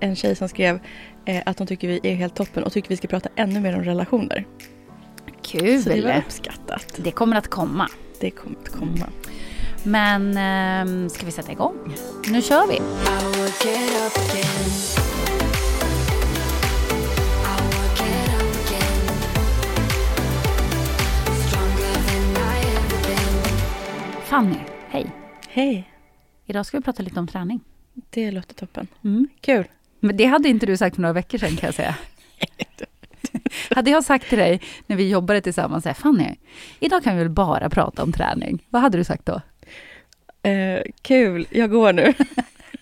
en tjej som skrev eh, att hon tycker vi är helt toppen och tycker vi ska prata ännu mer om relationer. Kul! Så det var uppskattat. Det kommer att komma. Det kommer att komma. Men eh, ska vi sätta igång? Nu kör vi! Fanny, hej! Hej! Idag ska vi prata lite om träning. Det låter toppen. Mm. Kul. Men det hade inte du sagt för några veckor sedan kan jag säga. hade jag sagt till dig när vi jobbade tillsammans, här, Fanny, idag kan vi väl bara prata om träning. Vad hade du sagt då? Eh, kul, jag går nu.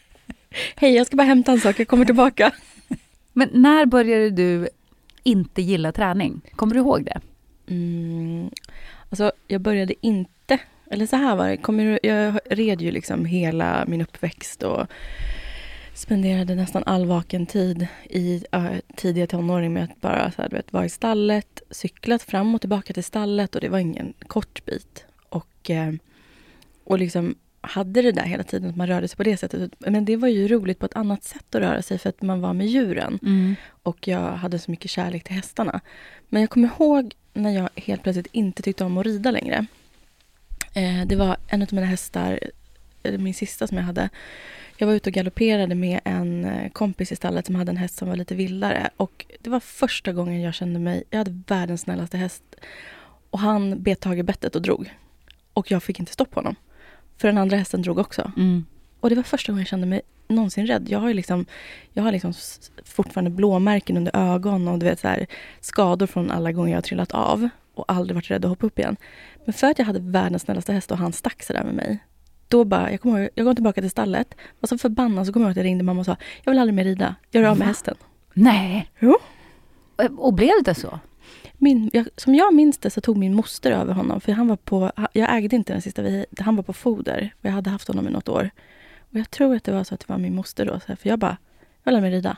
Hej, jag ska bara hämta en sak, jag kommer tillbaka. Men när började du inte gilla träning? Kommer du ihåg det? Mm, alltså, jag började inte, eller så här var det, kommer, jag red ju liksom hela min uppväxt och spenderade nästan all vaken tid i uh, tidiga tonåring med att bara så här, vet, vara i stallet, cyklat fram och tillbaka till stallet och det var ingen kort bit. Och, eh, och liksom hade det där hela tiden, att man rörde sig på det sättet. Men det var ju roligt på ett annat sätt att röra sig för att man var med djuren. Och jag hade så mycket kärlek till hästarna. Men jag kommer ihåg när jag helt plötsligt inte tyckte om att rida längre. Eh, det var en av mina hästar, min sista som jag hade. Jag var ute och galopperade med en eh, kompis i stallet som hade en häst som var lite vildare. Och det var första gången jag kände mig... Jag hade världens snällaste häst. Och han bet tag i bettet och drog. Och jag fick inte stopp på honom. För den andra hästen drog också. Mm. Och det var första gången jag kände mig någonsin rädd. Jag har ju liksom, jag har liksom fortfarande blåmärken under ögon och du vet så här, skador från alla gånger jag har trillat av. Och aldrig varit rädd att hoppa upp igen. Men för att jag hade världens snällaste häst och han stack sig där med mig. Då bara, jag kommer ihåg, jag går tillbaka till stallet. Och så förbannad så kommer jag ihåg att jag ringde mamma och sa, jag vill aldrig mer rida. Jag är av med hästen. Nej. Jo. Och blev det så? Min, jag, som jag minns det så tog min moster över honom. För han var på, jag ägde inte den sista, vi, han var på foder. Och jag hade haft honom i något år. Och jag tror att det var så att det var min moster då. För jag bara, jag vill aldrig mer rida.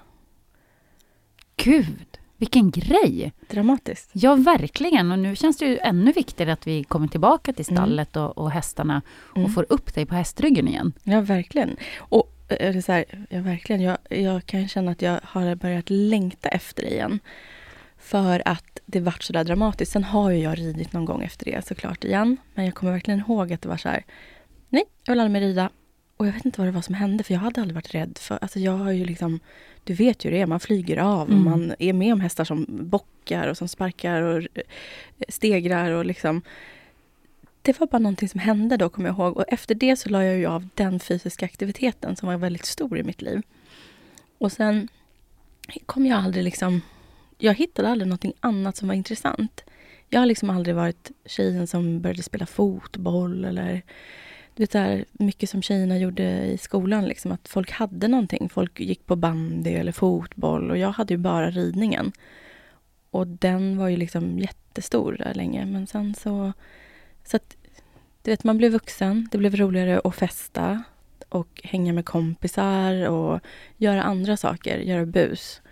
Gud, vilken grej! Dramatiskt. Ja, verkligen. Och nu känns det ju ännu viktigare att vi kommer tillbaka till stallet och, och hästarna Mm. och får upp dig på hästryggen igen. Ja, verkligen. Och eh, så här, ja, verkligen. Jag, jag kan känna att jag har börjat längta efter det igen. För att det vart så där dramatiskt. Sen har ju jag ridit någon gång efter det såklart igen. Men jag kommer verkligen ihåg att det var så här. Nej, jag vill aldrig mer rida. Och jag vet inte vad det var som hände. För jag hade aldrig varit rädd. För, alltså jag har ju liksom, du vet ju det är. Man flyger av. Mm. Och man är med om hästar som bockar och som sparkar och eh, stegrar. Och liksom. Det var bara någonting som hände då, kommer jag ihåg. Och efter det så la jag ju av den fysiska aktiviteten som var väldigt stor i mitt liv. Och sen kom jag aldrig liksom... Jag hittade aldrig någonting annat som var intressant. Jag har liksom aldrig varit tjejen som började spela fotboll eller du vet där, mycket som tjejerna gjorde i skolan. Liksom, att folk hade någonting. Folk gick på bandy eller fotboll och jag hade ju bara ridningen. Och den var ju liksom jättestor där länge. Men sen så... Så att du vet, man blev vuxen. Det blev roligare att festa och hänga med kompisar och göra andra saker, göra bus.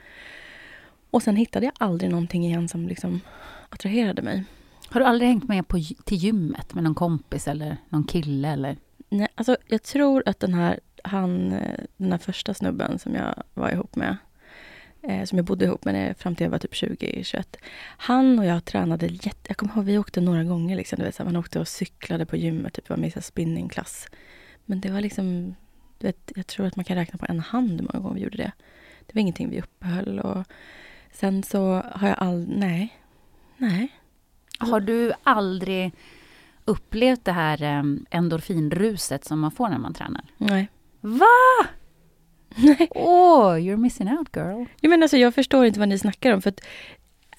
Och sen hittade jag aldrig någonting igen som liksom attraherade mig. Har du aldrig hängt med på, till gymmet med någon kompis eller någon kille? Eller? Nej, alltså jag tror att den här, han, den här första snubben som jag var ihop med, eh, som jag bodde ihop med fram till jag var typ 20-21. Han och jag tränade jätte... Jag kommer ihåg, vi åkte några gånger. Liksom, du vet, så man åkte och cyklade på gymmet, typ var med i spinningklass. Men det var liksom... Du vet, jag tror att man kan räkna på en hand hur många gånger vi gjorde det. Det var ingenting vi uppehöll. Och sen så har jag aldrig... Nej. Nej. Har du aldrig upplevt det här endorfinruset som man får när man tränar? Nej. Va? Nej. Åh, oh, you're missing out girl. Jag, men alltså, jag förstår inte vad ni snackar om. För att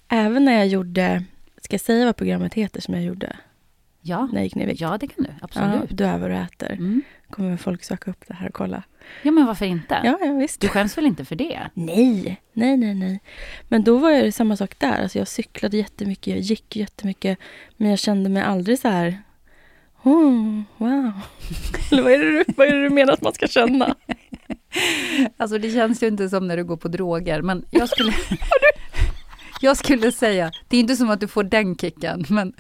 även när jag gjorde... Ska jag säga vad programmet heter som jag gjorde? Ja, när jag gick ner i vikt? ja det kan du. Absolut. Ja, du över och äter. Mm. kommer folk söka upp det här och kolla. Ja, men varför inte? Ja, ja visst. Du skäms väl inte för det? Nej, nej, nej, nej. Men då var det samma sak där. Alltså jag cyklade jättemycket, jag gick jättemycket. Men jag kände mig aldrig så här... Oh, wow. Eller vad är, det du, vad är det du menar att man ska känna? Alltså det känns ju inte som när du går på droger, men jag skulle... jag skulle säga, det är inte som att du får den kicken, men...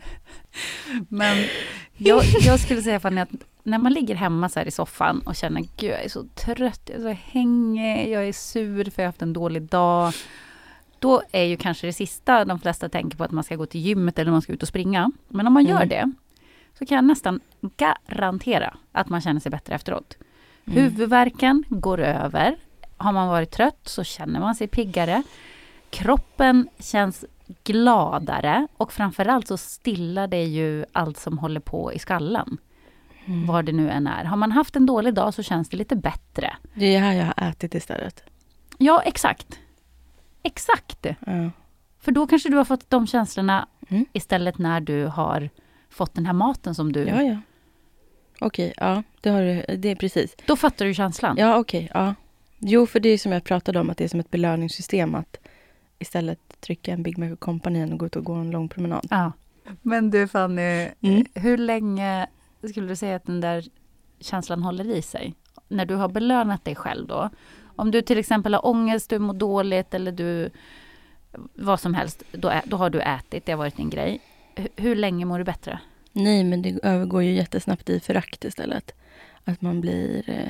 Men jag, jag skulle säga Fanny att när man ligger hemma så i soffan och känner gud jag är så trött, jag är så hängig, jag är sur för jag har haft en dålig dag. Då är ju kanske det sista de flesta tänker på att man ska gå till gymmet eller man ska ut och springa. Men om man gör Mm. det så kan jag nästan garantera att man känner sig bättre efteråt. Mm. Huvudvärken går över. Har man varit trött så känner man sig piggare. Kroppen känns gladare och framförallt så stillar det ju allt som håller på i skallen. Mm. Vad det nu än är. Har man haft en dålig dag så känns det lite bättre. Det är här jag har ätit istället. Ja, exakt. Exakt! Ja. För då kanske du har fått de känslorna Mm. istället när du har fått den här maten som du... Ja, ja. Okej, ja. Det har du. Det är precis. Då fattar du känslan. Ja, okej. ja. Jo, för det är som jag pratade om, att det är som ett belöningssystem att istället trycka en Big Mac och Company och gå ut och gå en lång promenad. Ja. Men du Fanny, Mm. hur länge skulle du säga att den där känslan håller i sig? När du har belönat dig själv då? Om du till exempel har ångest, du mår dåligt eller du... Vad som helst, då, ä, då har du ätit, det har varit din grej. H- hur länge mår du bättre? Nej, men det övergår ju jättesnabbt i förakt istället. Att man blir eh,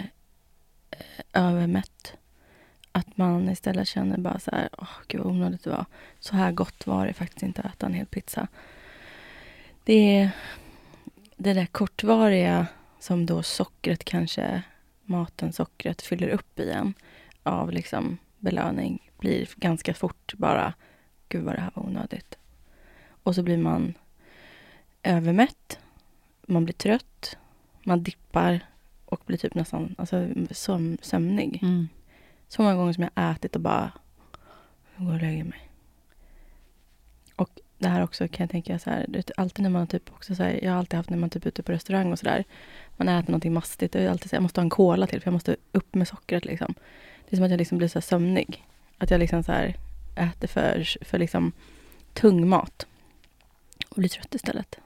eh, övermätt. Att man istället känner bara så här, åh gud vad onödigt det var. Så här gott var det faktiskt inte att äta en hel pizza. Det är det där kortvariga som då sockret kanske, maten, sockret fyller upp igen av liksom belöning blir ganska fort bara, gud vad det här var onödigt. Och så blir man övermätt, man blir trött, man dippar och blir typ nästan alltså, sömnig. Mm. Så många gånger som jag ätit och bara jag går och lägger mig. Och det här också kan jag tänka så här, vet, alltid när man typ också så här, jag har alltid haft när man typ är ute på restaurang och sådär, man äter någonting mastigt, jag är alltid så här, jag måste ha en cola till för jag måste upp med sockret liksom. Det är som att jag liksom blir så sömnig. Att jag liksom så här äter för, för liksom tung mat. Och blir trött istället.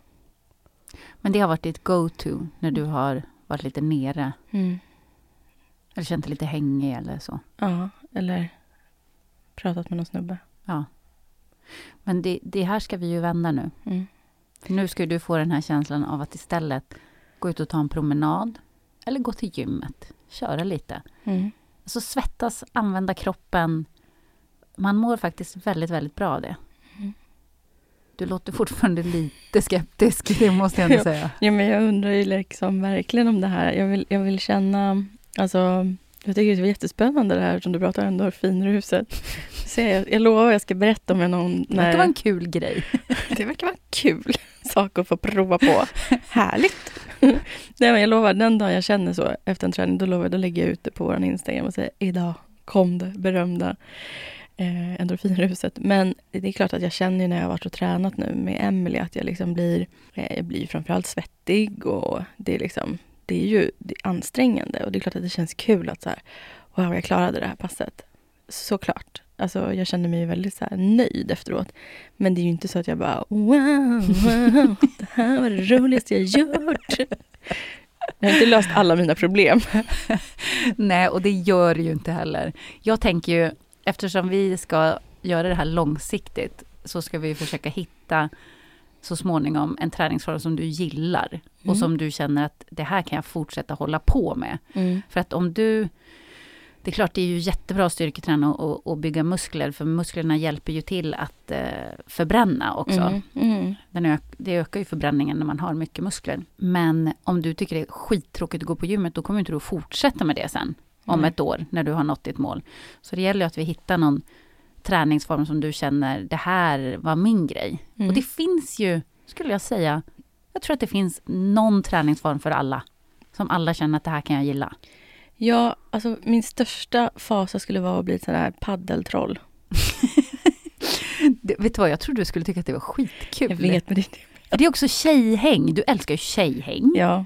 Men det har varit ditt go-to när du har varit lite nere Mm. Eller känt dig lite hängig eller så? Ja, eller pratat med någon snubbe. Ja. Men det, det här ska vi ju vända nu. Mm. För nu ska du få den här känslan av att istället gå ut och ta en promenad eller gå till gymmet, köra lite. Mm. Alltså svettas, använda kroppen. Man mår faktiskt väldigt, väldigt bra av det. Mm. Du låter fortfarande lite skeptisk, det måste jag ändå säga. Ja, men jag undrar ju liksom verkligen om det här. Jag vill, jag vill känna, alltså, jag tycker det var jättespännande det här som du pratar om endorfinruset. Så jag, jag lovar, jag ska berätta om jag någon... Det verkar vara en kul grej. det verkar vara en kul sak att få prova på. Härligt! Nej, men jag lovar, den dag jag känner så efter en träning, då lovar jag, då lägger jag ut det på vår Instagram och säger idag kom det berömda eh, endorfinruset. Men det är klart att jag känner när jag har varit och tränat nu med Emily att jag liksom blir, eh, jag blir framförallt svettig och det är liksom, det är ju det är ansträngande och det är klart att det känns kul att så här, wow, jag klarade det här passet. Såklart. alltså jag kände mig väldigt så här nöjd efteråt. Men det är ju inte så att jag bara wow, wow det här var det roligaste jag gjort. Jag har inte löst alla mina problem. Nej, och det gör det ju inte heller. Jag tänker ju, eftersom vi ska göra det här långsiktigt, så ska vi försöka hitta så småningom en träningsform som du gillar mm. och som du känner att det här kan jag fortsätta hålla på med. Mm. För att om du det är klart, det är ju jättebra att styrketräna och, och bygga muskler, för musklerna hjälper ju till att eh, förbränna också. Mm, mm. Den ök, det ökar ju förbränningen när man har mycket muskler. Men om du tycker det är skittråkigt att gå på gymmet, då kommer inte du att fortsätta med det sen, om ett år, när du har nått ditt mål. Så det gäller att vi hittar någon träningsform som du känner, det här var min grej. Mm. Och det finns ju, skulle jag säga, jag tror att det finns någon träningsform för alla. Som alla känner att det här kan jag gilla. Ja, alltså min största fasa skulle vara att bli sån här paddeltroll. det, vet du vad, jag trodde du skulle tycka att det var skitkul. Jag vet, men det det är också tjejhäng. Du älskar ju tjejhäng. Ja.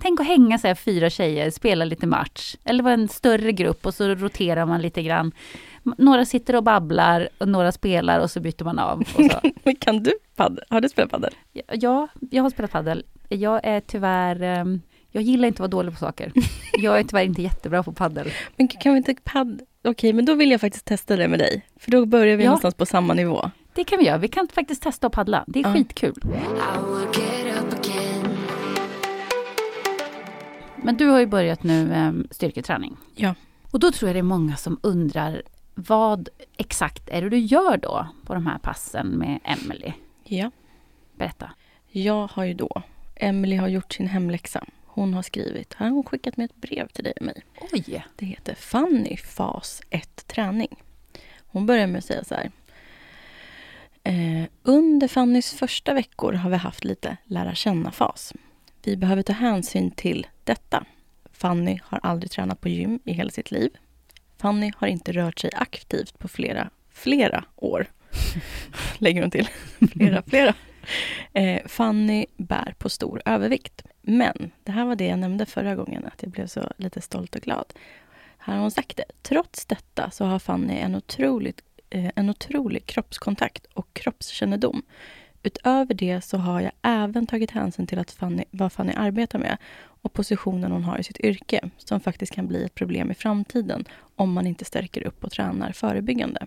Tänk att hänga så här fyra tjejer, spela lite match. Eller vara en större grupp och så roterar man lite grann. Några sitter och babblar och några spelar och så byter man av. Men kan du paddel? Har du spelat padel? Ja, jag har spelat padel. Jag är tyvärr um, jag gillar inte att vara dålig på saker. Jag är tyvärr inte jättebra på paddel. Men kan vi inte padd... Okej, okay, men då vill jag faktiskt testa det med dig. För då börjar vi ja. någonstans på samma nivå. Det kan vi göra. Vi kan faktiskt testa att paddla. Det är ja. skitkul. Men du har ju börjat nu eh, styrketräning. Ja. Och då tror jag det är många som undrar vad exakt är det du gör då på de här passen med Emily? Ja. Berätta. Jag har ju då, Emily har gjort sin hemläxa hon har skrivit. Här har hon skickat med ett brev till dig och mig. Oj! Det heter Fanny fas 1 träning. Hon börjar med att säga så här. Eh, under Fannys första veckor har vi haft lite lära känna-fas. Vi behöver ta hänsyn till detta. Fanny har aldrig tränat på gym i hela sitt liv. Fanny har inte rört sig aktivt på flera, flera år. Lägger hon till. flera, flera. Eh, Fanny bär på stor övervikt. Men det här var det jag nämnde förra gången, att jag blev så lite stolt och glad. Här har hon sagt det. Trots detta så har Fanny en, otroligt, eh, en otrolig kroppskontakt och kroppskännedom. Utöver det så har jag även tagit hänsyn till att Fanny, vad Fanny arbetar med och positionen hon har i sitt yrke, som faktiskt kan bli ett problem i framtiden om man inte stärker upp och tränar förebyggande.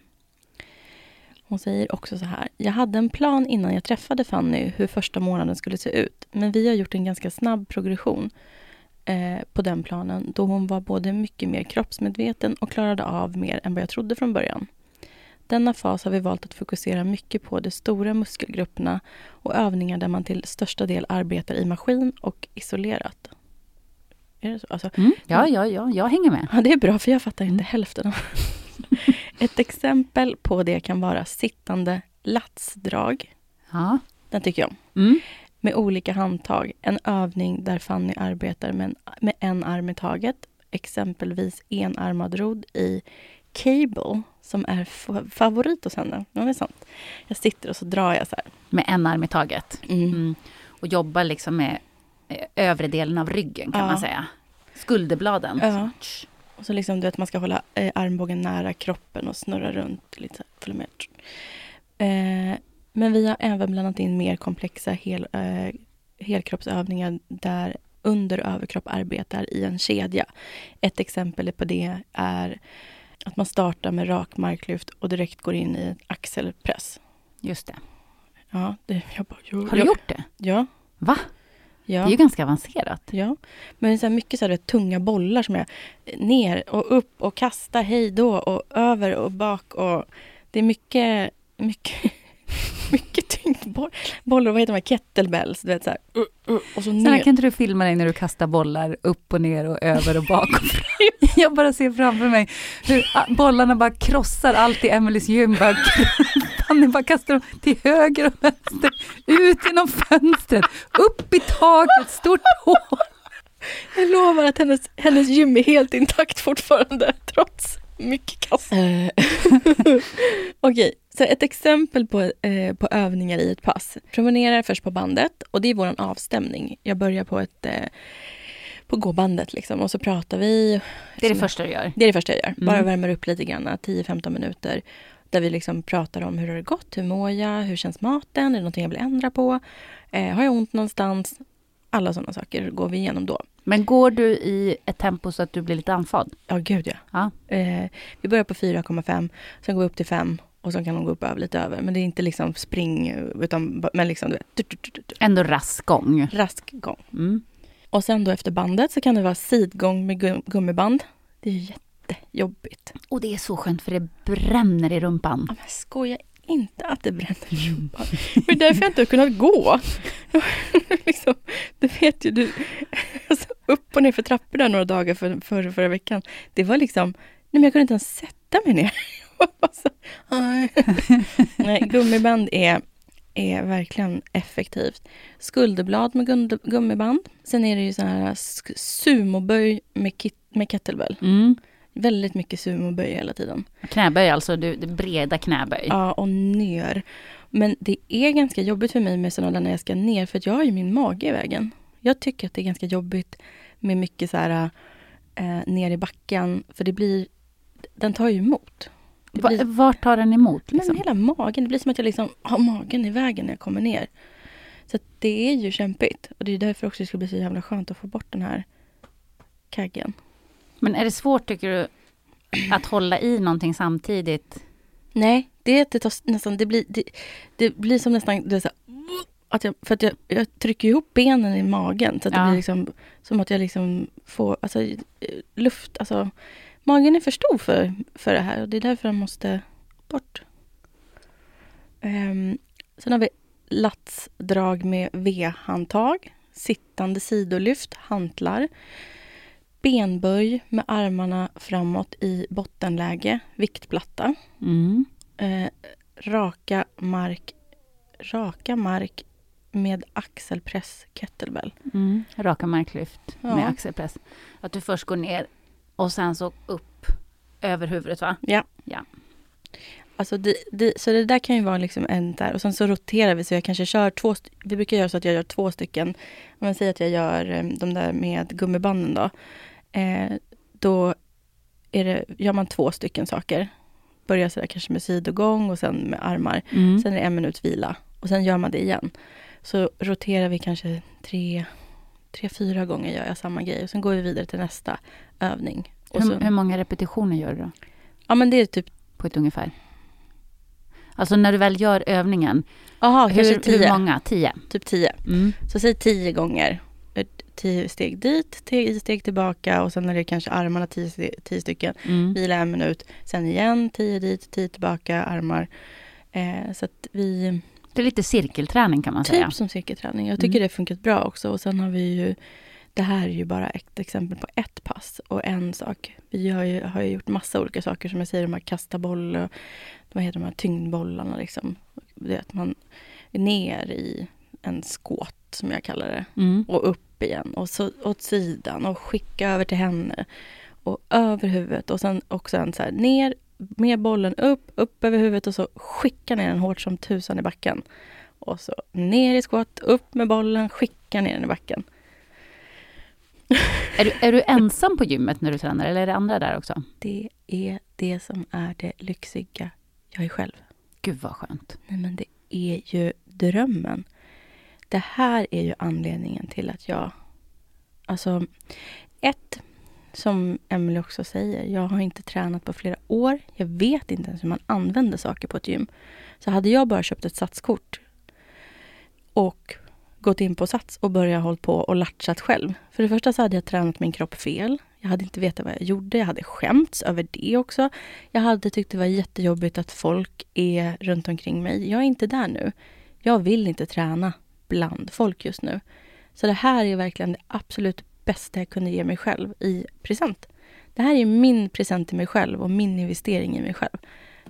Hon säger också så här. Jag hade en plan innan jag träffade Fanny hur första månaden skulle se ut. Men vi har gjort en ganska snabb progression eh, på den planen då hon var både mycket mer kroppsmedveten och klarade av mer än vad jag trodde från början. Denna fas har vi valt att fokusera mycket på de stora muskelgrupperna och övningar där man till största del arbetar i maskin och isolerat. Är det så? Alltså, mm, ja, ja, ja, jag hänger med. Ja, det är bra, för jag fattar inte hälften av Ett exempel på det kan vara sittande latsdrag. Ja. Den tycker jag om. Mm. Med olika handtag. En övning där Fanny arbetar med en, med en arm i taget. Exempelvis enarmad rodd i Cable, som är favorit hos henne. Ja, det är sant. Jag sitter och så drar jag så här. Med en arm i taget. Mm. Mm. Och jobbar liksom med övre delen av ryggen kan ja. man säga. Skulderbladen. Ja. Och så liksom, du vet, man ska hålla eh, armbågen nära kroppen och snurra runt lite. Följa med. Eh, men vi har även blandat in mer komplexa hel, eh, helkroppsövningar där under och överkropp arbetar i en kedja. Ett exempel på det är att man startar med rak marklyft och direkt går in i axelpress. Just det. Ja, det, jag bara, jo, Har du jag, gjort det? Ja. Va? Ja. Det är ju ganska avancerat. Ja, men så här mycket så här, tunga bollar som är ner och upp och kasta hej då och över och bak och det är mycket, mycket, mycket tyngd bollar. Vad heter de kettlebells? Du vet, så här, uh, uh, och så. Sen kan inte du filma dig när du kastar bollar upp och ner och över och bak och fram? Jag bara ser framför mig hur bollarna bara krossar allt i Emelies gym. Bara, Fanny bara kastar dem till höger och vänster, ut genom fönstret, upp i taket, stort hål. Jag lovar att hennes, hennes gym är helt intakt fortfarande, trots mycket kast. Eh. Okej, okay, så ett exempel på, eh, på övningar i ett pass. Promenerar först på bandet och det är vår avstämning. Jag börjar på ett, eh, på gåbandet liksom. Och så pratar vi. Det är det första du gör? Det är det första jag gör. Bara Mm. värmer upp lite grann, 10-15 minuter. Där vi liksom pratar om hur har det gått, hur mår jag, hur känns maten, är det någonting jag vill ändra på? Eh, har jag ont någonstans? Alla sådana saker går vi igenom då. Men går du i ett tempo så att du blir lite andfådd? Ja, gud ja. Ja. Eh, vi börjar på 4,5, sen går vi upp till 5 och så kan de gå upp över lite över. Men det är inte liksom spring, utan men liksom du vet, du, du, du, Ändå rask gång. rask gång. Mm. Och sen då efter bandet så kan det vara sidgång med gum- gummiband. Det är jättejobbigt. Och det är så skönt för det bränner i rumpan. Ja, men skoja inte att det bränner i rumpan. Det är därför jag inte har kunnat gå. liksom, det vet ju du. Alltså, upp och ner för trapporna några dagar för, för, förra veckan. Det var liksom, nej men jag kunde inte ens sätta mig ner. Nej, gummiband är, är verkligen effektivt. Skulderblad med gummiband. Sen är det ju så här sumoböj med, kit, med kettlebell. Mm. Väldigt mycket sumoböj hela tiden. Knäböj alltså, du, breda knäböj. Ja, och ner. Men det är ganska jobbigt för mig med sådana när jag ska ner, för jag har ju min mage i vägen. Jag tycker att det är ganska jobbigt med mycket så här eh, ner i backen, för det blir, den tar ju emot. Det blir, vart tar den emot? men Liksom? hela magen, det blir som att jag liksom har magen i vägen när jag kommer ner. Så det är ju kämpigt. Och det är därför också det ska bli så jävla skönt att få bort den här kaggen. Men är det svårt tycker du att hålla i någonting samtidigt? Nej, det, är att det, tar nästan, det, blir, det, det blir som nästan... Det så att jag, för att jag, jag trycker ihop benen i magen så att det Ja. blir liksom som att jag liksom får alltså, luft. Alltså, magen är för stor för, för det här och det är därför den måste bort. Um, sen har vi latsdrag med V-handtag, sittande sidolyft, hantlar, benböj med armarna framåt i bottenläge, viktplatta. Mm. Eh, raka mark raka mark med axelpress kettlebell. Mm. Raka marklyft Ja. med axelpress. Att du först går ner och sen så upp över huvudet va? Alltså det, det, så det där kan ju vara liksom en där och sen så roterar vi så jag kanske kör två, vi brukar göra så att jag gör två stycken. Om man säger att jag gör eh, de där med gummibanden då. Eh, då är det, gör man två stycken saker. Börjar sådär kanske med sidogång och sen med armar. Mm. Sen är det en minut vila och sen gör man det igen. Så roterar vi kanske tre, tre fyra gånger gör jag samma grej och sen går vi vidare till nästa övning. Hur, så, hur många repetitioner gör du då? ja men det är typ, På ett ungefär? Alltså när du väl gör övningen, aha, kanske hur, tio. hur många? Tio? Typ tio. Mm. Så säg tio gånger. Tio steg dit, tio steg tillbaka och sen är det kanske armarna tio, tio stycken. Mm. Vila en minut. Sen igen, tio dit, tio tillbaka, armar. Eh, så att vi... Det är lite cirkelträning kan man säga. Typ som cirkelträning. Jag tycker Mm. det funkat bra också. Och sen har vi ju... Det här är ju bara ett exempel på ett pass och en sak. Vi har ju, har ju gjort massa olika saker som jag säger, de här kasta boll och vad heter de här tyngdbollarna liksom. Det att man är ner i en skåt som jag kallar det. Mm. Och upp igen och så åt sidan och skicka över till henne. Och över huvudet och sen också en så här ner med bollen upp, upp över huvudet och så skicka ner den hårt som tusan i backen. Och så ner i squat, upp med bollen, skicka ner den i backen. Är, du, är du ensam på gymmet när du tränar eller är det andra där också? Det är det som är det lyxiga. Jag är själv. Gud vad skönt. Nej men det är ju drömmen. Det här är ju anledningen till att jag... Alltså, ett, som Emelie också säger, jag har inte tränat på flera år. Jag vet inte ens hur man använder saker på ett gym. Så hade jag bara köpt ett satskort och gått in på Sats och börjat hålla på och latchat själv. För det första så hade jag tränat min kropp fel. Jag hade inte vetat vad jag gjorde. Jag hade skämts över det också. Jag hade tyckt det var jättejobbigt att folk är runt omkring mig. Jag är inte där nu. Jag vill inte träna bland folk just nu. Så det här är verkligen det absolut bästa jag kunde ge mig själv i present. Det här är min present till mig själv och min investering i mig själv.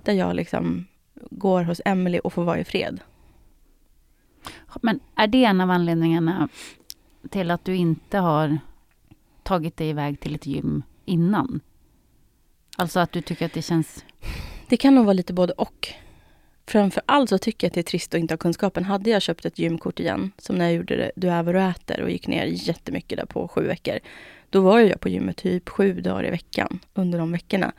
Där jag liksom går hos Emily och får vara i fred. Men är det en av anledningarna till att du inte har tagit dig iväg till ett gym innan? Alltså att du tycker att det känns... Det kan nog vara lite både och framför allt så tycker jag att det är trist att inte ha kunskapen. Hade jag köpt ett gymkort igen, som när jag gjorde det, Du är vad du äter och gick ner jättemycket där på sju veckor. Då var jag på gymmet typ sju dagar i veckan under de veckorna.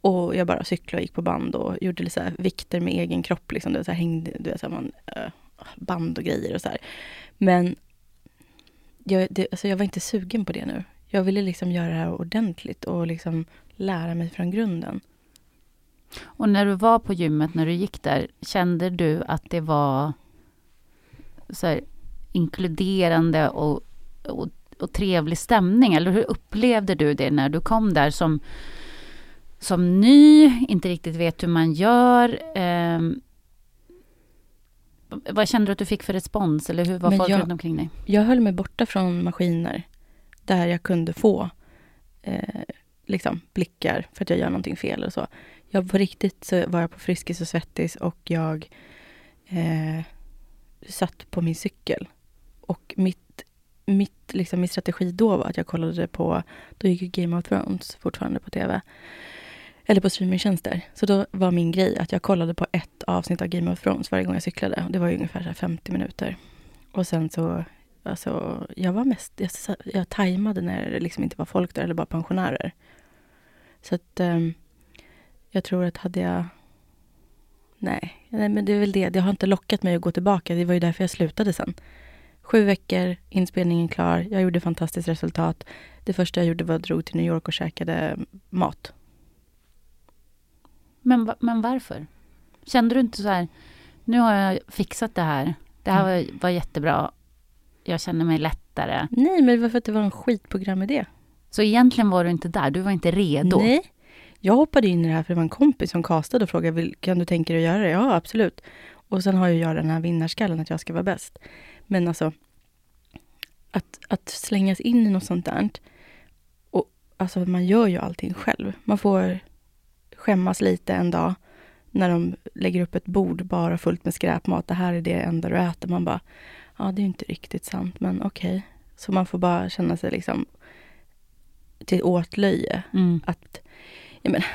Och jag bara cyklade och gick på band och gjorde lite så här vikter med egen kropp. Liksom. Det så här, hängde, du vet, så här, man, eh, band och grejer och så här. Men jag, det, alltså jag var inte sugen på det nu. Jag ville liksom göra det här ordentligt och liksom lära mig från grunden. Och när du var på gymmet, när du gick där, kände du att det var så här, inkluderande och, och, och, trevlig stämning? Eller hur upplevde du det när du kom där som, som ny, inte riktigt vet hur man gör? Eh, vad kände du att du fick för respons? Eller hur var Men folk jag, runt omkring dig? Jag höll mig borta från maskiner där jag kunde få eh, liksom blickar för att jag gör någonting fel och så. Jag på riktigt så var jag på Friskis och Svettis och jag eh, satt på min cykel. Och mitt, mitt, liksom, min strategi då var att jag kollade på, då gick Game of Thrones fortfarande på TV. Eller på streamingtjänster. Så då var min grej att jag kollade på ett avsnitt av Game of Thrones varje gång jag cyklade. Det var ungefär 50 minuter. Och sen så, alltså, jag var mest, jag, jag tajmade när det liksom inte var folk där eller bara pensionärer. Så att um, jag tror att hade jag... Nej, nej, men det är väl det. Det har inte lockat mig att gå tillbaka. Det var ju därför jag slutade sen. Sju veckor, inspelningen klar. Jag gjorde fantastiskt resultat. Det första jag gjorde var att dra till New York och käkade mat. Men, men varför? Kände du inte så här, nu har jag fixat det här. Det här mm. var, var jättebra. Jag känner mig lättare. Nej, men det var för att det var en skitprogramidé. Så egentligen var du inte där, du var inte redo? Nej, jag hoppade in i det här för det var en kompis som castade och frågade, kan du tänka dig att göra det? Ja, absolut. Och sen har ju jag den här vinnarskallen att jag ska vara bäst. Men alltså, att, att slängas in i något sånt där. Och alltså man gör ju allting själv. Man får skämmas lite en dag när de lägger upp ett bord bara fullt med skräpmat. Det här är det enda du äter. Man bara, ja det är inte riktigt sant, men okej. Okay. Så man får bara känna sig liksom till åtlöje. Mm. Att jag menar,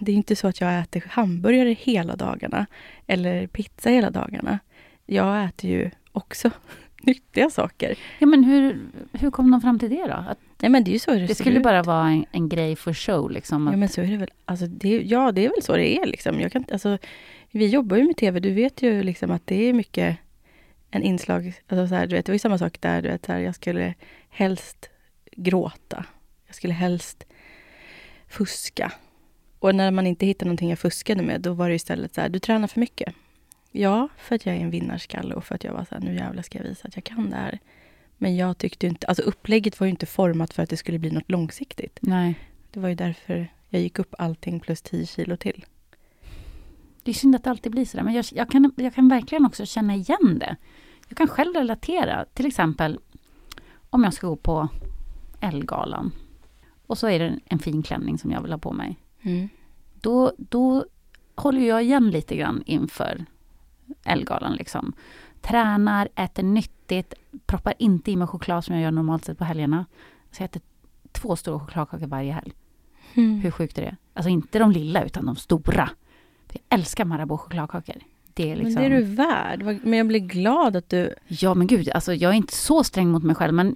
det är inte så att jag äter hamburgare hela dagarna eller pizza hela dagarna. Jag äter ju också nyttiga saker. Ja, men hur, hur kom de fram till det då? Att Nej, men det är ju så det, det skulle ut. bara vara en, en, grej för show. Liksom, att... Ja, men så är det väl. Alltså, det, ja, det är väl så det är. Liksom. Jag kan, alltså, vi jobbar ju med TV. Du vet ju liksom att det är mycket en inslag. Alltså, så här, du vet, det var ju samma sak där. Du vet, så här, jag skulle helst gråta. Jag skulle helst fuska. Och när man inte hittade någonting jag fuskade med, då var det istället så här, du tränar för mycket. Ja, för att jag är en vinnarskalle och för att jag var så här, nu jävlar ska jag visa att jag kan det här. Men jag tyckte inte, alltså upplägget var ju inte format för att det skulle bli något långsiktigt. Nej. Det var ju därför jag gick upp allting plus 10 kilo till. Det är synd att det alltid blir sådär, men jag, jag, kan, jag kan verkligen också känna igen det. Jag kan själv relatera, till exempel om jag ska gå på Ellegalan och så är det en fin klänning som jag vill ha på mig. Mm. Då, då håller jag igen lite grann inför Ellegalan. Liksom. Tränar, äter nyttigt, proppar inte i mig choklad som jag gör normalt sett på helgerna. Så jag äter två stora chokladkakor varje helg. Mm. Hur sjukt är det? Alltså inte de lilla, utan de stora. Jag älskar Marabou chokladkakor. Det är liksom... Men det är du värd. Men jag blir glad att du... Ja, men gud, alltså jag är inte så sträng mot mig själv, men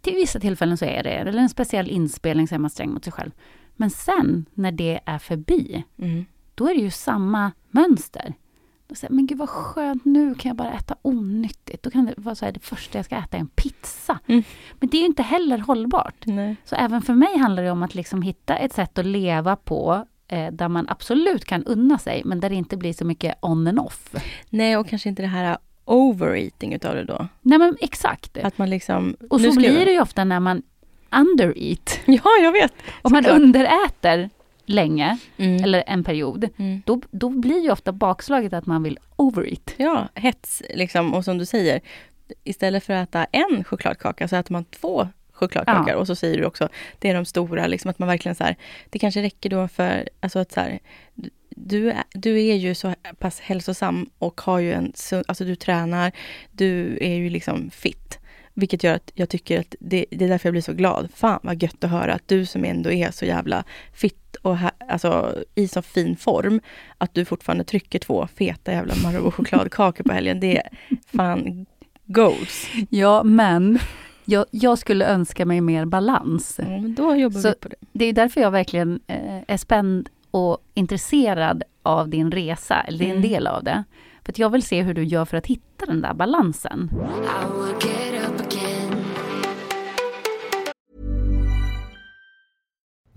till vissa tillfällen så är det. Eller en speciell inspelning så är man sträng mot sig själv. Men sen, när det är förbi, mm. då är det ju samma mönster. Då säger men gud vad skönt, nu kan jag bara äta onyttigt. Då kan det vara så här, det första jag ska äta är en pizza. Mm. Men det är ju inte heller hållbart. Nej. Så även för mig handlar det om att liksom hitta ett sätt att leva på eh, där man absolut kan unna sig, men där det inte blir så mycket on and off. Nej, och kanske inte det här overeating utav det då. Nej men exakt. Att man liksom... Och så blir det ju ofta när man undereat. Ja, jag vet. Om man underäter länge, mm. eller en period, mm. då, då blir ju ofta bakslaget att man vill overeat. Ja, hets liksom. Och som du säger, istället för att äta en chokladkaka så äter man två chokladkakor. Ja. Och så säger du också, det är de stora, liksom att man verkligen så här, det kanske räcker då för, alltså att så här, du, du är ju så pass hälsosam och har ju en, alltså du tränar, du är ju liksom fit. Vilket gör att jag tycker att det, det är därför jag blir så glad. Fan vad gött att höra att du som ändå är så jävla fit och ha, alltså, i så fin form, att du fortfarande trycker två feta jävla Marabou chokladkakor på helgen. Det är fan goals. Ja, men jag, jag skulle önska mig mer balans. Ja, men då jobbar Så vi på det. Det är därför jag verkligen eh, är spänd och intresserad av din resa, eller det är en Mm. del av det. För att jag vill se hur du gör för att hitta den där balansen. I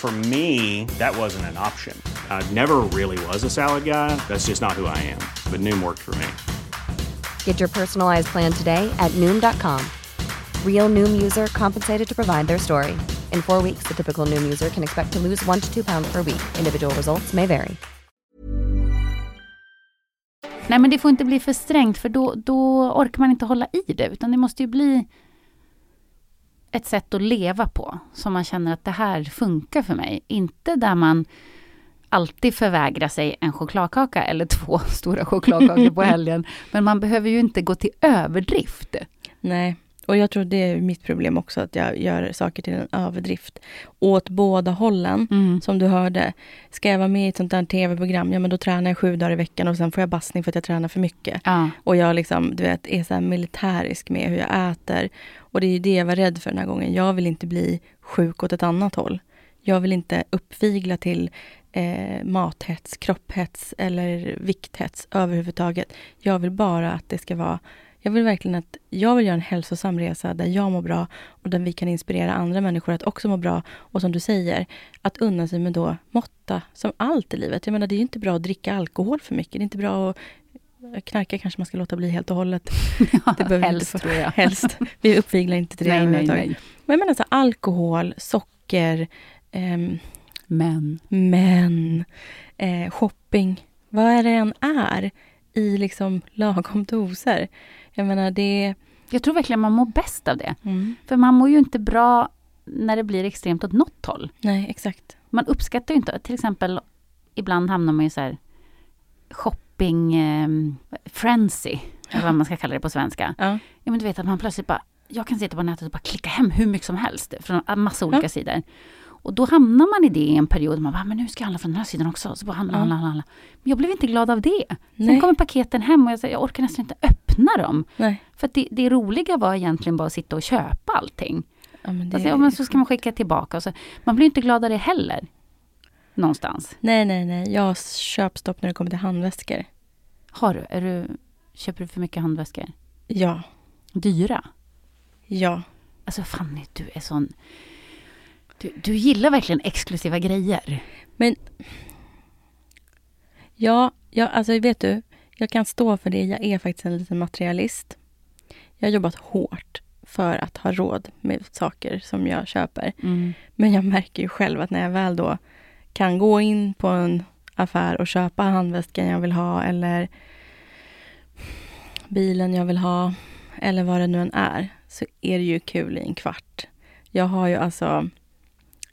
For me, that wasn't an option. I never really was a salad guy. That's just not who I am. But Noom worked for me. Get your personalized plan today at Noom.com. Real Noom user compensated to provide their story. In four weeks, the typical Noom user can expect to lose one to two pounds per week. Individual results may vary. Nej, men det får inte bli för strängt, för då, då orkar man inte hålla i det, utan det måste ju bli ett sätt att leva på, som man känner att det här funkar för mig. Inte där man alltid förvägrar sig en chokladkaka eller två stora chokladkakor på helgen, men man behöver ju inte gå till överdrift. Nej, och jag tror det är mitt problem också, att jag gör saker till en överdrift. Åt båda hållen, Mm. som du hörde. Ska jag vara med i ett sånt där tv-program, ja men då tränar jag sju dagar i veckan och sen får jag bassning för att jag tränar för mycket. Ja. Och jag liksom, du vet, är så militärisk med hur jag äter. Och det är det jag var rädd för den här gången. Jag vill inte bli sjuk åt ett annat håll. Jag vill inte uppvigla till eh, mathets, kropphets eller vikthets överhuvudtaget. Jag vill bara att det ska vara jag vill verkligen att jag vill göra en hälsosam resa där jag mår bra och där vi kan inspirera andra människor att också må bra. Och som du säger, att unna sig med då måtta, som allt i livet. Jag menar, det är ju inte bra att dricka alkohol för mycket. Det är inte bra att knarka kanske man ska låta bli helt och hållet. Det behöver helst, inte få- tror jag. Helst. Vi uppviglar inte till det Nej, nej, nej. Men jag menar så alkohol, socker, ehm, Men, men eh, shopping, vad är det än är i liksom lagom doser. Jag menar det... jag tror verkligen man mår bäst av det. Mm, För man mår ju inte bra när det blir extremt åt något håll. nej, exakt. man uppskattar ju inte, till exempel ibland hamnar man i så här shopping eh, frenzy, eller vad man ska kalla det på svenska. Ja. Ja men du vet att man plötsligt bara, jag kan sitta på nätet och bara klicka hem hur mycket som helst från massa olika Ja. sidor. Och då hamnar man i det i en period, man bara, men nu ska jag handla från den här sidan också. Så bara handla, Ja. handla, handla. Men jag blev inte glad av det. Sen Nej. kommer paketen hem och jag, säger, jag orkar nästan inte öppna dem. Nej. För det, det roliga var egentligen bara att sitta och köpa allting. Ja, men det, Alltså, ja, men så ska man skicka tillbaka. Och så, man blir inte glad av det heller. Någonstans. Nej, nej, nej. Jag har köpstopp när det kommer till handväskor. Har du? Är du köper du för mycket handväskor? Ja, Dyra? ja. Alltså Fanny, du är sån... Du, du gillar verkligen exklusiva grejer. Ja, ja, alltså vet du, jag kan stå för det. Jag är faktiskt en liten materialist. Jag har jobbat hårt för att ha råd med saker som jag köper. Men jag märker ju själv att när jag väl då kan gå in på en affär och köpa handväskan jag vill ha eller bilen jag vill ha eller vad det nu än är så är det ju kul i en kvart. Jag har ju alltså,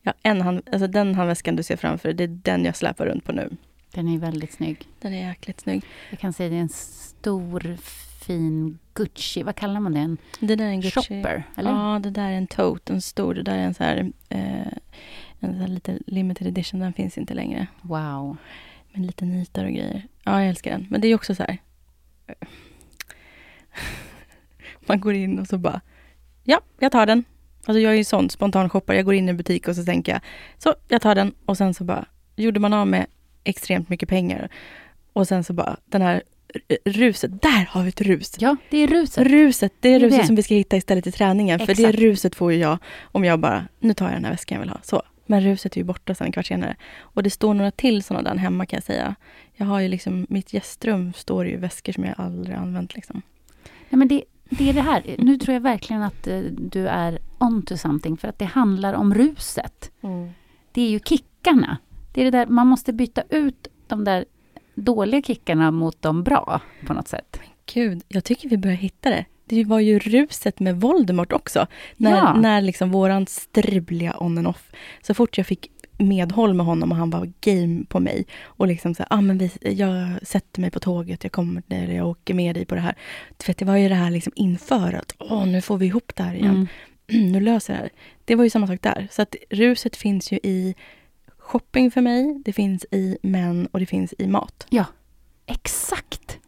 ja, en hand, alltså den handväskan du ser framför det är den jag släpar runt på nu. Den är väldigt snygg. Den är jäkligt snygg. Jag kan säga det är en stor fin Gucci, vad kallar man det? En Det där är en Gucci. shopper? Eller? Ja, det där är en tote, en stor. Det där är en så här eh, en sån här lite limited edition, den finns inte längre. Wow. Med lite nitar och grejer. Ja, jag älskar den. Men det är också så här. eh, Man går in och så bara, ja, jag tar den. Alltså jag är ju sån spontan shoppare. Jag går in i en butik och så tänker jag, så jag tar den. Och sen så bara, gjorde man av med extremt mycket pengar. Och sen så bara, den här ruset, där har vi ett rus. Ja, det är ruset. Ruset, det är Det ruset det. som vi ska hitta istället i träningen. För det Exakt. ruset får ju jag om jag bara, nu tar jag den här väskan jag vill ha. Så. Men ruset är ju borta sen en kvart senare. Och det står några till sådana där hemma kan jag säga. Jag har ju liksom, mitt gästrum står ju väskor som jag aldrig använt liksom. Nej, men det, det är det här. Nu tror jag verkligen att eh, du är on to something. För att det handlar om ruset. Det är ju kickarna. Det är det där, man måste byta ut de där dåliga kickarna mot de bra på något sätt. Gud, jag tycker vi börjar hitta det. Det var ju ruset med Voldemort också. När, Ja. när liksom våran strubliga on and off. Så fort jag fick medhåll med honom och han var game på mig. Och liksom så här, ah, men vi, jag sätter mig på tåget, jag kommer där, jag åker med dig på det här. För det var ju det här liksom inför att, åh nu får vi ihop det här igen. Mm. nu löser det. Det var ju samma sak där. Så att ruset finns ju i shopping för mig, det finns i män och det finns i mat. Ja, exakt.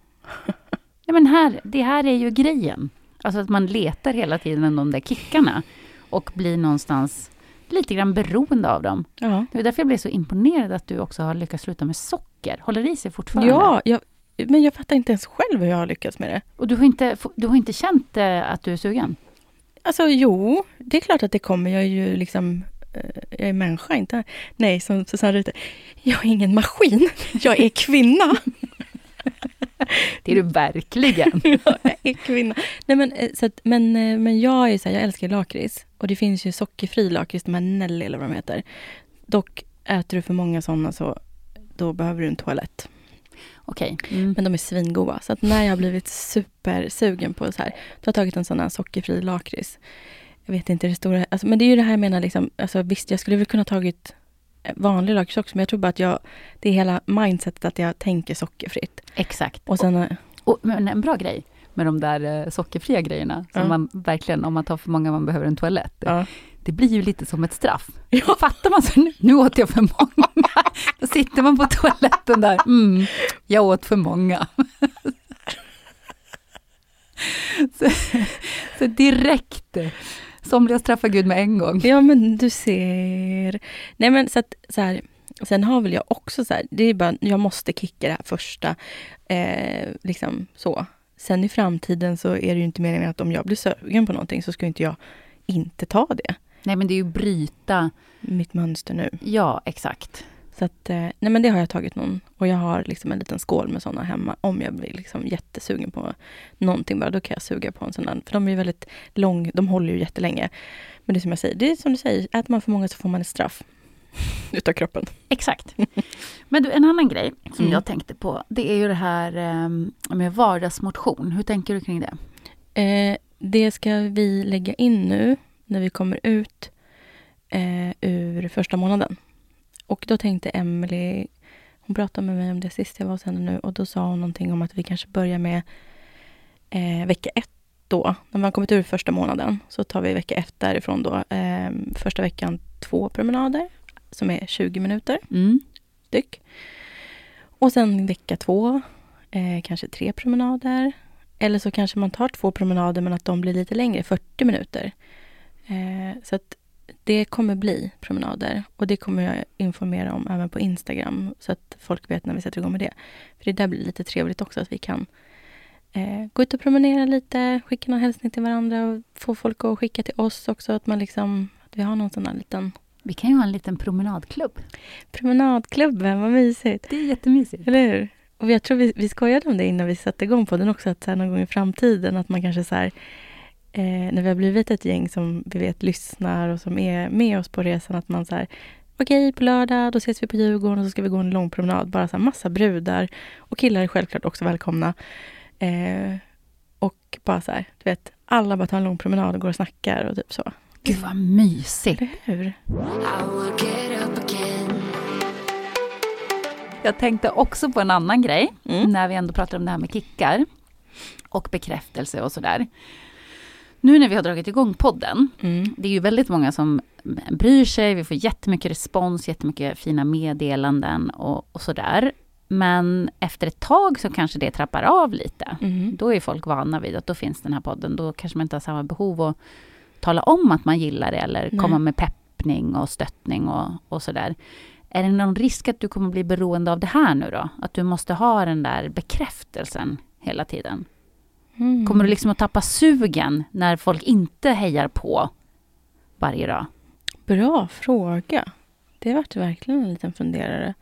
Ja, men här, det här är ju grejen. Alltså att man letar hela tiden de där kickarna. Och blir någonstans lite grann beroende av dem. Ja. Det är därför jag blev så imponerad att du också har lyckats sluta med socker. Håller i sig fortfarande. Ja, jag, men jag fattar inte ens själv hur jag har lyckats med det. Och du har inte, du har inte känt eh, att du är sugen? Alltså jo, det är klart att det kommer. Jag är ju liksom, eh, jag är människa, inte... Nej, som Susanne Rytter. Jag är ingen maskin, jag är kvinna. Det är du verkligen. jag är kvinna. Nej, men, eh, så att, men, eh, men jag är så här, jag älskar lakrits. Och det finns ju sockerfri lakrits, de här Nelly eller vad de heter. Dock äter du för många sådana så då behöver du en toalett. Okej. Mm. Men de är svingoda. Så att när jag har blivit supersugen på så här, då har jag tagit en sån här sockerfri lakrits. Jag vet inte det stora, alltså, men det är ju det här jag menar, liksom, alltså, visst jag skulle väl kunna tagit vanlig lakrits också, men jag tror bara att jag, det är hela mindsetet att jag tänker sockerfritt. Exakt. Och sen, eh, Och, men en bra grej med de där eh, sockerfria grejerna, som Ja. man verkligen, om man tar för många, man behöver en toalett. ja. Det blir ju lite som ett straff. Då fattar man så nu, nu åt jag för många. Då sitter man på toaletten där, mm, jag åt för många. Så, så direkt, somliga straffar Gud med en gång. ja men du ser. Nej men så att så här, sen har väl jag också så här, det är bara, jag måste kicka det här första, eh, liksom så. Sen i framtiden så är det ju inte meningen att om jag blir sugen på någonting så ska inte jag inte ta det. Nej men det är ju bryta, Mitt mönster nu. ja exakt. Så att, eh, nej men det har jag tagit någon. Och jag har liksom en liten skål med sådana hemma. Om jag blir liksom jättesugen på någonting bara, då kan jag suga på en sån där. För de är ju väldigt lång, de håller ju jättelänge. Men det är som jag säger, det är som du säger, äter man för många så får man ett straff. Utav kroppen. Exakt. Men du, en annan grej som Mm. jag tänkte på, det är ju det här eh, med vardagsmotion. Hur tänker du kring det? Eh, det ska vi lägga in nu när vi kommer ut eh, ur första månaden. Och då tänkte Emily, hon pratade med mig om det sist jag var hos henne nu och då sa hon någonting om att vi kanske börjar med eh, vecka ett då. När man kommit ur första månaden så tar vi vecka ett därifrån då. Eh, första veckan två promenader som är 20 minuter Mm. styck. Och sen vecka två, eh, kanske tre promenader. Eller så kanske man tar två promenader men att de blir lite längre, 40 minuter. Eh, så att det kommer bli promenader och det kommer jag informera om även på Instagram så att folk vet när vi sätter igång med det. För det där blir lite trevligt också att vi kan eh, gå ut och promenera lite, skicka någon hälsning till varandra och få folk att skicka till oss också. Att man liksom, att vi har någon sån här liten Vi kan ju ha en liten promenadklubb. promenadklubben, vad mysigt. Det är jättemysigt. Eller hur? Och jag tror vi, vi skojade om det innan vi satte igång på den också, att så någon gång i framtiden att man kanske så här, eh, när vi har blivit ett gäng som vi vet lyssnar och som är med oss på resan, att man så här, okej på lördag, då ses vi på Djurgården och så ska vi gå en lång promenad. Bara så här massa brudar och killar är självklart också välkomna. Eh, och bara så här, du vet, alla bara tar en lång promenad och går och snackar och typ så. Gud vad mysigt. Eller hur? Jag tänkte också på en annan grej, Mm. när vi ändå pratar om det här med kickar och bekräftelse och sådär. Nu när vi har dragit igång podden, Mm. det är ju väldigt många som bryr sig, vi får jättemycket respons, jättemycket fina meddelanden och, och sådär. Men efter ett tag så kanske det trappar av lite. Mm. Då är folk vana vid att då finns den här podden. Då kanske man inte har samma behov att tala om att man gillar det eller Nej. komma med peppning och stöttning och, och sådär. Är det någon risk att du kommer bli beroende av det här nu då? Att du måste ha den där bekräftelsen hela tiden? Mm. Kommer du liksom att tappa sugen när folk inte hejar på varje dag? Bra fråga. Det vart verkligen en liten funderare.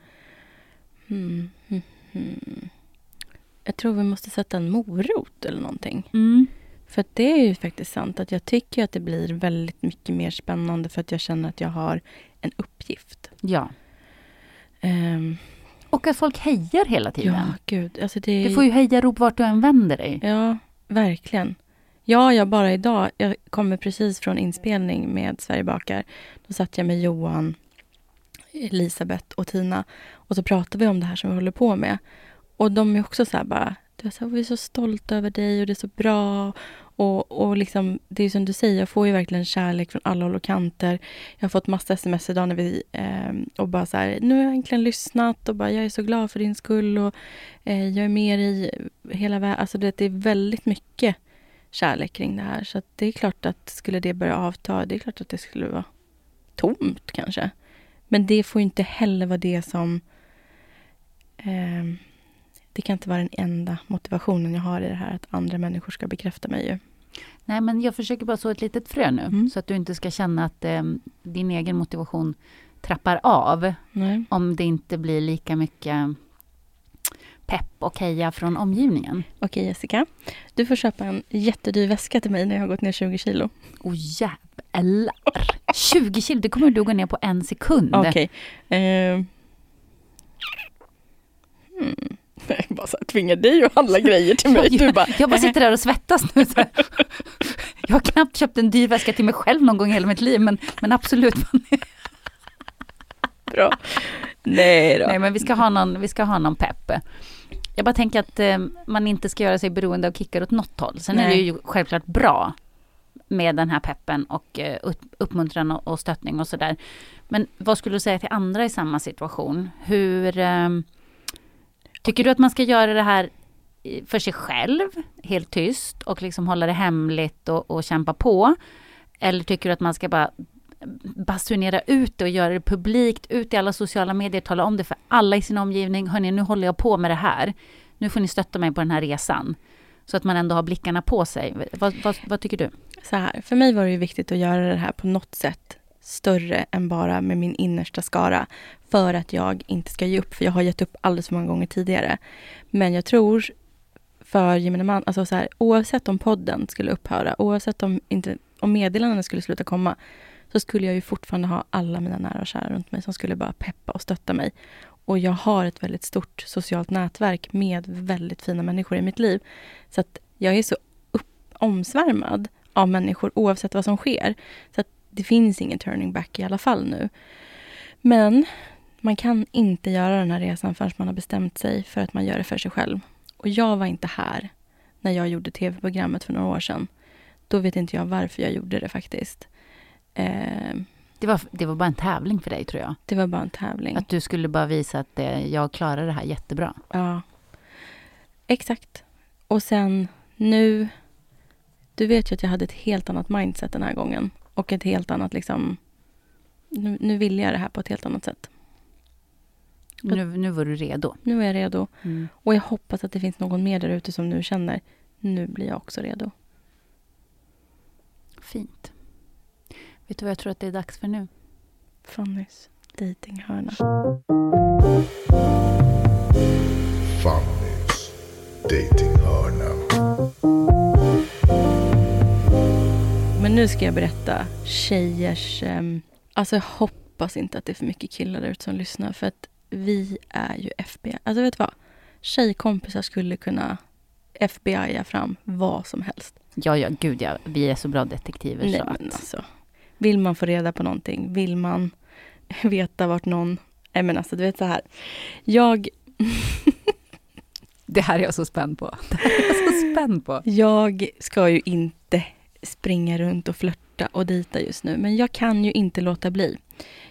Mm. Mm. Mm. Jag tror vi måste sätta en morot eller någonting. Mm. För det är ju faktiskt sant att jag tycker att det blir väldigt mycket mer spännande för att jag känner att jag har en uppgift. Ja. Ehm, Och att folk hejar hela tiden. ja, gud. Alltså det, Du får ju hejarop vart du än vänder dig. Ja, verkligen. Ja, jag bara idag, jag kommer precis från inspelning med Sverige bakar. Då satt jag med Johan, Elisabeth och Tina och så pratade vi om det här som vi håller på med. Och de är också så här bara, du är så vi är så stolta över dig och det är så bra. Och, och liksom, det är som du säger, jag får ju verkligen kärlek från alla håll och kanter. Jag har fått massa sms idag när vi, eh, och bara så här, nu har jag äntligen lyssnat och bara, jag är så glad för din skull och eh, jag är med i hela världen. Alltså det, det är väldigt mycket kärlek kring det här. Så att det är klart att skulle det börja avta, det är klart att det skulle vara tomt kanske. Men det får ju inte heller vara det som... Eh, det kan inte vara den enda motivationen jag har i det här, att andra människor ska bekräfta mig ju. Nej, men jag försöker bara så ett litet frö nu. Mm. Så att du inte ska känna att eh, din egen motivation trappar av. Nej. Om det inte blir lika mycket pepp och heja från omgivningen. Okej Jessica, du får köpa en jättedyr väska till mig när jag har gått ner 20 kilo. Åh jävlar! 20 kilo, det kommer du gå ner på en sekund. Okej. Eh, hmm. Jag bara så här, tvingar dig att handla grejer till mig. Du bara, Jag bara sitter där och svettas nu. Jag har knappt köpt en dyr väska till mig själv någon gång i hela mitt liv, men, men absolut. bra. Nej då. Nej, men vi ska ha någon, vi ska ha någon pepp. Jag bara tänker att eh, man inte ska göra sig beroende av kickar åt något håll. Sen är det Nej. ju självklart bra med den här peppen och eh, upp, uppmuntran och, och stöttning och sådär. Men vad skulle du säga till andra i samma situation? Hur eh, tycker du att man ska göra det här för sig själv, helt tyst och liksom hålla det hemligt och, och kämpa på? Eller tycker du att man ska bara basunera ut det och göra det publikt, ut i alla sociala medier, tala om det för alla i sin omgivning. Hörni, nu håller jag på med det här. Nu får ni stötta mig på den här resan. Så att man ändå har blickarna på sig. Vad, vad, vad tycker du? Så här, för mig var det ju viktigt att göra det här på något sätt större än bara med min innersta skara. För att jag inte ska ge upp, för jag har gett upp alldeles för många gånger tidigare. Men jag tror för gemene man, alltså så här, oavsett om podden skulle upphöra, oavsett om, inte, om meddelandena skulle sluta komma, så skulle jag ju fortfarande ha alla mina nära och kära runt mig som skulle bara peppa och stötta mig. Och jag har ett väldigt stort socialt nätverk med väldigt fina människor i mitt liv. Så att jag är så upp, omsvärmad av människor oavsett vad som sker. Så att det finns ingen turning back i alla fall nu. Men man kan inte göra den här resan förrän man har bestämt sig för att man gör det för sig själv. Och jag var inte här när jag gjorde tv-programmet för några år sedan. Då vet inte jag varför jag gjorde det faktiskt. Eh, Det var, det var bara en tävling för dig tror jag. det var bara en tävling. Att du skulle bara visa att eh, jag klarar det här jättebra. Ja, exakt. Och sen nu... Du vet ju att jag hade ett helt annat mindset den här gången. Och ett helt annat liksom... Nu, nu vill jag det här på ett helt annat sätt. Nu, nu var du redo. Nu är jag redo. Mm. Och jag hoppas att det finns någon mer där ute som nu känner nu blir jag också redo. Fint. Vet du vad jag tror att det är dags för nu? Fannys dejtinghörna. Fannys datinghörna. Men nu ska jag berätta tjejers... Um, alltså jag hoppas inte att det är för mycket killar där ute som lyssnar. För att vi är ju FBI. Alltså vet du vad? Tjejkompisar skulle kunna FBI fram vad som helst. Ja, ja, gud ja. Vi är så bra detektiver Nej så men att... alltså. Vill man få reda på någonting? Vill man veta vart någon... Nej men alltså du vet så här. Jag, Det här är jag så spänd på. Det här är jag så spänd på. jag ska ju inte springa runt och flörta och dejta just nu. Men jag kan ju inte låta bli.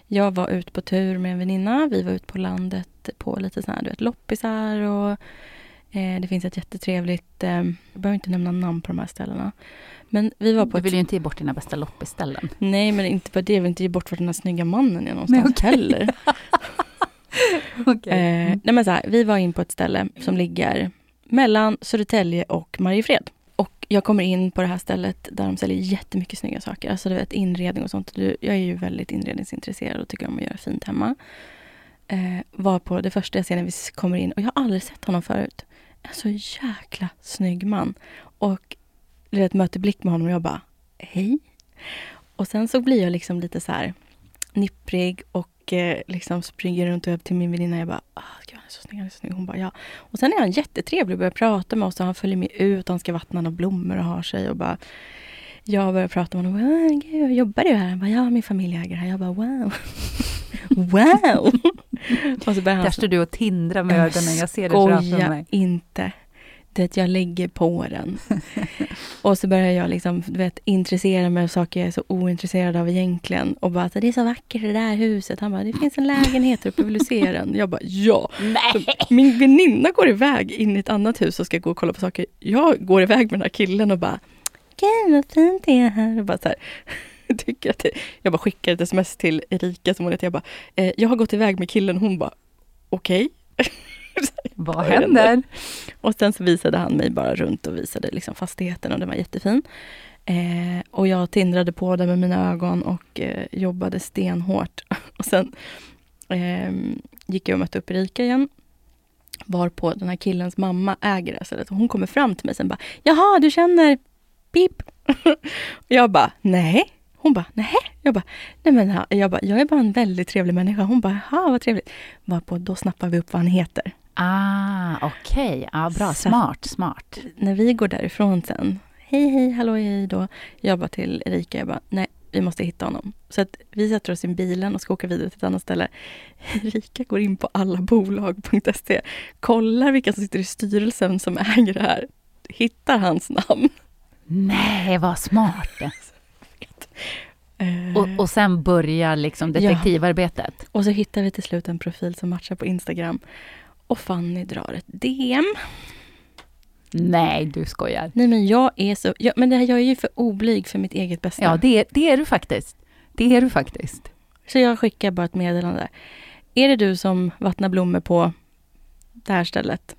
Jag var ute på tur med en väninna. Vi var ute på landet på lite sådana här, du vet, loppisar och eh, det finns ett jättetrevligt, eh, jag behöver inte nämna namn på de här ställena. Men vi var på Du vill ett, ju inte ge bort dina bästa loppisställen. Nej, men inte för det. Jag vill inte ge bort vart den här snygga mannen är någonstans okej. heller. Okej. Eh, nej men så här, vi var in på ett ställe som ligger mellan Södertälje och Mariefred. Jag kommer in på det här stället där de säljer jättemycket snygga saker. Alltså du vet inredning och sånt. Du- Jag är ju väldigt inredningsintresserad och tycker om att göra fint hemma. Eh, var på det första jag ser när vi kommer in och jag har aldrig sett honom förut. En så jäkla snygg man. Och du vet, möter blick med honom och jag bara, hej. Och sen så blir jag liksom lite så här nipprig och eh, liksom springer runt och upp till min väninna. Jag bara, ah, gud, han är så snygg, han är så snygg. Hon bara, ja. Och sen är han jättetrevlig och börjar prata med oss och han följer med ut. Han ska vattna några blommor och har sig och bara jag börjar prata med honom. "Ah, Gud, jobbar du här? Han bara, ja, min familj äger här. Jag bara, wow. wow! och så börjar han Där står du och tindrar med ögonen. Jag ser det framför mig. inte. Det jag lägger på den. och så börjar jag liksom, du vet, intressera mig av saker jag är så ointresserad av egentligen. Och bara, det är så vackert det där huset. Han bara, det finns en lägenhet uppe, vill du se den? Jag bara, ja. Min väninna går iväg in i ett annat hus och ska gå och kolla på saker. Jag går iväg med den här killen och bara, gud vad fint det är här. Och bara så här, tycker att det, jag bara skickar ett sms till Erika som hon heter. Jag bara, eh, jag har gått iväg med killen. Hon bara, okej. Vad händer? Och sen så visade han mig bara runt och visade liksom fastigheten och den var jättefin. Eh, och jag tindrade på det med mina ögon och eh, jobbade stenhårt. Och sen eh, gick jag och mötte upp Erika igen. Var på den här killens mamma äger det här stället. Hon kommer fram till mig sen bara, jaha du känner pip. och jag bara, nej. Hon bara, nej. Jag bara, nej men ja." jag, bara, jag är bara en väldigt trevlig människa. Hon bara, jaha vad trevligt. Varpå då snappar vi upp vad han heter. Ah, okej. Ja, bra. Så- Smart, smart. när vi går därifrån sen, hej hej, hallå hej då. Jag bara till Erika, jag bara, nej, vi måste hitta honom. Så att vi sätter oss i bilen och ska åka vidare till ett annat ställe. Erika går in på allabolag.se, kollar vilka som sitter i styrelsen som äger det här, hittar hans namn. Nej, vad smart. Eh, Och, och sen börjar liksom Ja. detektivarbetet. och så hittar vi till slut en profil som matchar på Instagram. Och Fanny drar ett DM. Nej, du skojar. Nej men jag är så, jag, men det här, jag är ju för oblyg för mitt eget bästa. Ja, det är, det är du faktiskt. Det är du faktiskt. Så jag skickar bara ett meddelande. Är det du som vattnar blommor på det här stället?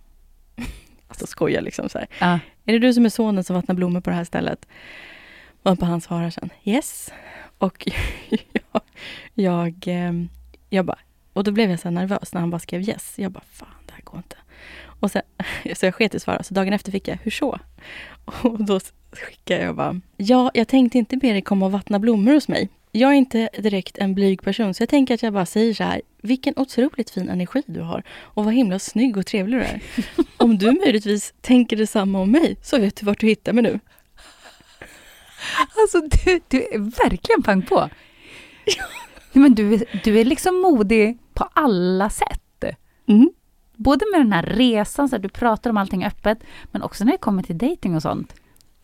Alltså skojar liksom så här. Ja. Är det du som är sonen som vattnar blommor på det här stället? Och på han svarar sen yes. Och jag, jag, ehm, jag bara, och då blev jag så nervös när han bara skrev yes. Jag bara, fan går inte. Och sen, så jag sket i svara. Så dagen efter fick jag, hur så? Och då skickade jag bara, ja, jag tänkte inte be dig komma och vattna blommor hos mig. Jag är inte direkt en blyg person, så jag tänker att jag bara säger så här, vilken otroligt fin energi du har och vad himla snygg och trevlig du är. Om du möjligtvis tänker detsamma om mig, så vet du vart du hittar mig nu. Alltså, du, du är verkligen pang på. Men du, du är liksom modig på alla sätt. Mm. Både med den här resan, så att du pratar om allting öppet, men också när det kommer till dating och sånt.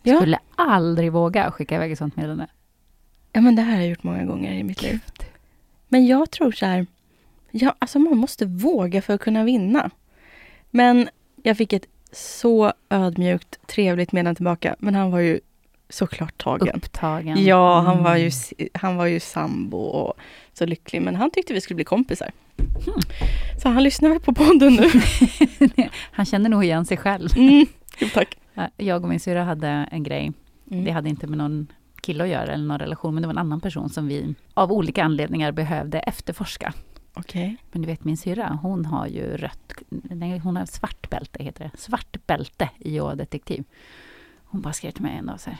Ja. Skulle aldrig våga skicka iväg ett sånt meddelande. Ja, men det här har jag gjort många gånger i mitt liv. Men jag tror så här, ja, alltså man måste våga för att kunna vinna. Men jag fick ett så ödmjukt, trevligt meddelande tillbaka. Men han var ju såklart tagen. Upptagen. Ja, han var, ju, Mm. han var ju sambo och så lycklig. Men han tyckte vi skulle bli kompisar. Hmm. Så han lyssnar väl på podden nu. Han känner nog igen sig själv. Mm. Jo, tack. Ja, Jag och min syra hade en grej. Mm. Det hade inte med någon kille att göra eller någon relation, men det var en annan person som vi av olika anledningar behövde efterforska. Okej. Men du vet min syrra, hon har ju rött, nej, hon har svart bälte, heter det. Svart bälte i att detektiv. Hon bara skrev till mig en dag så här.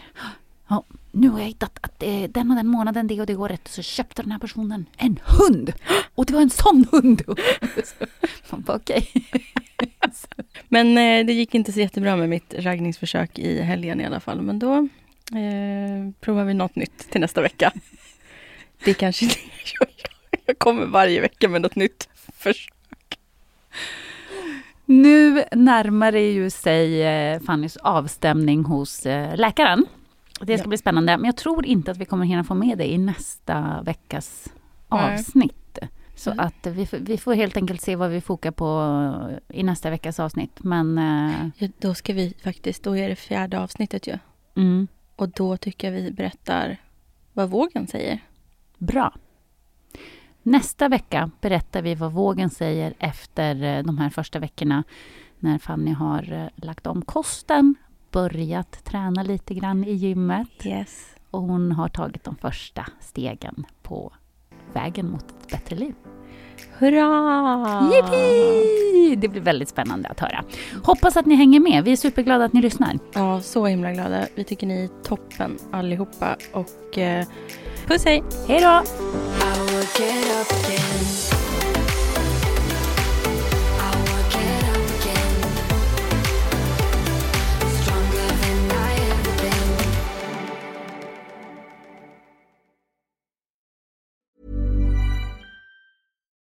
Ja, nu har jag hittat att eh, den och den månaden, det och det året, så köpte den här personen en hund! Och det var en sån hund! Man bara okej. Men eh, det gick inte så jättebra med mitt raggningsförsök i helgen i alla fall. Men då eh, provar vi något nytt till nästa vecka. Det kanske inte jag kommer varje vecka med något nytt försök. Nu närmar det ju sig eh, Fannys avstämning hos eh, läkaren. Det ska Ja. bli spännande. Men jag tror inte att vi kommer hinna få med det i nästa veckas Nej. avsnitt. Så Nej. att vi, får- vi får helt enkelt se vad vi fokar på i nästa veckas avsnitt. Men eh, Ja, då ska vi faktiskt, då är det fjärde avsnittet ju. mm, Och då tycker jag vi berättar vad vågen säger. bra. Nästa vecka berättar vi vad vågen säger efter eh, de här första veckorna när Fanny har eh, lagt om kosten, börjat träna lite grann i gymmet Yes. och hon har tagit de första stegen på vägen mot ett bättre liv. Hurra! Yippee! Det blir väldigt spännande att höra. Hoppas att ni hänger med. Vi är superglada att ni lyssnar. Ja, så himla glada. Vi tycker ni är toppen allihopa. Och eh, puss hej! Hej då! Get up again.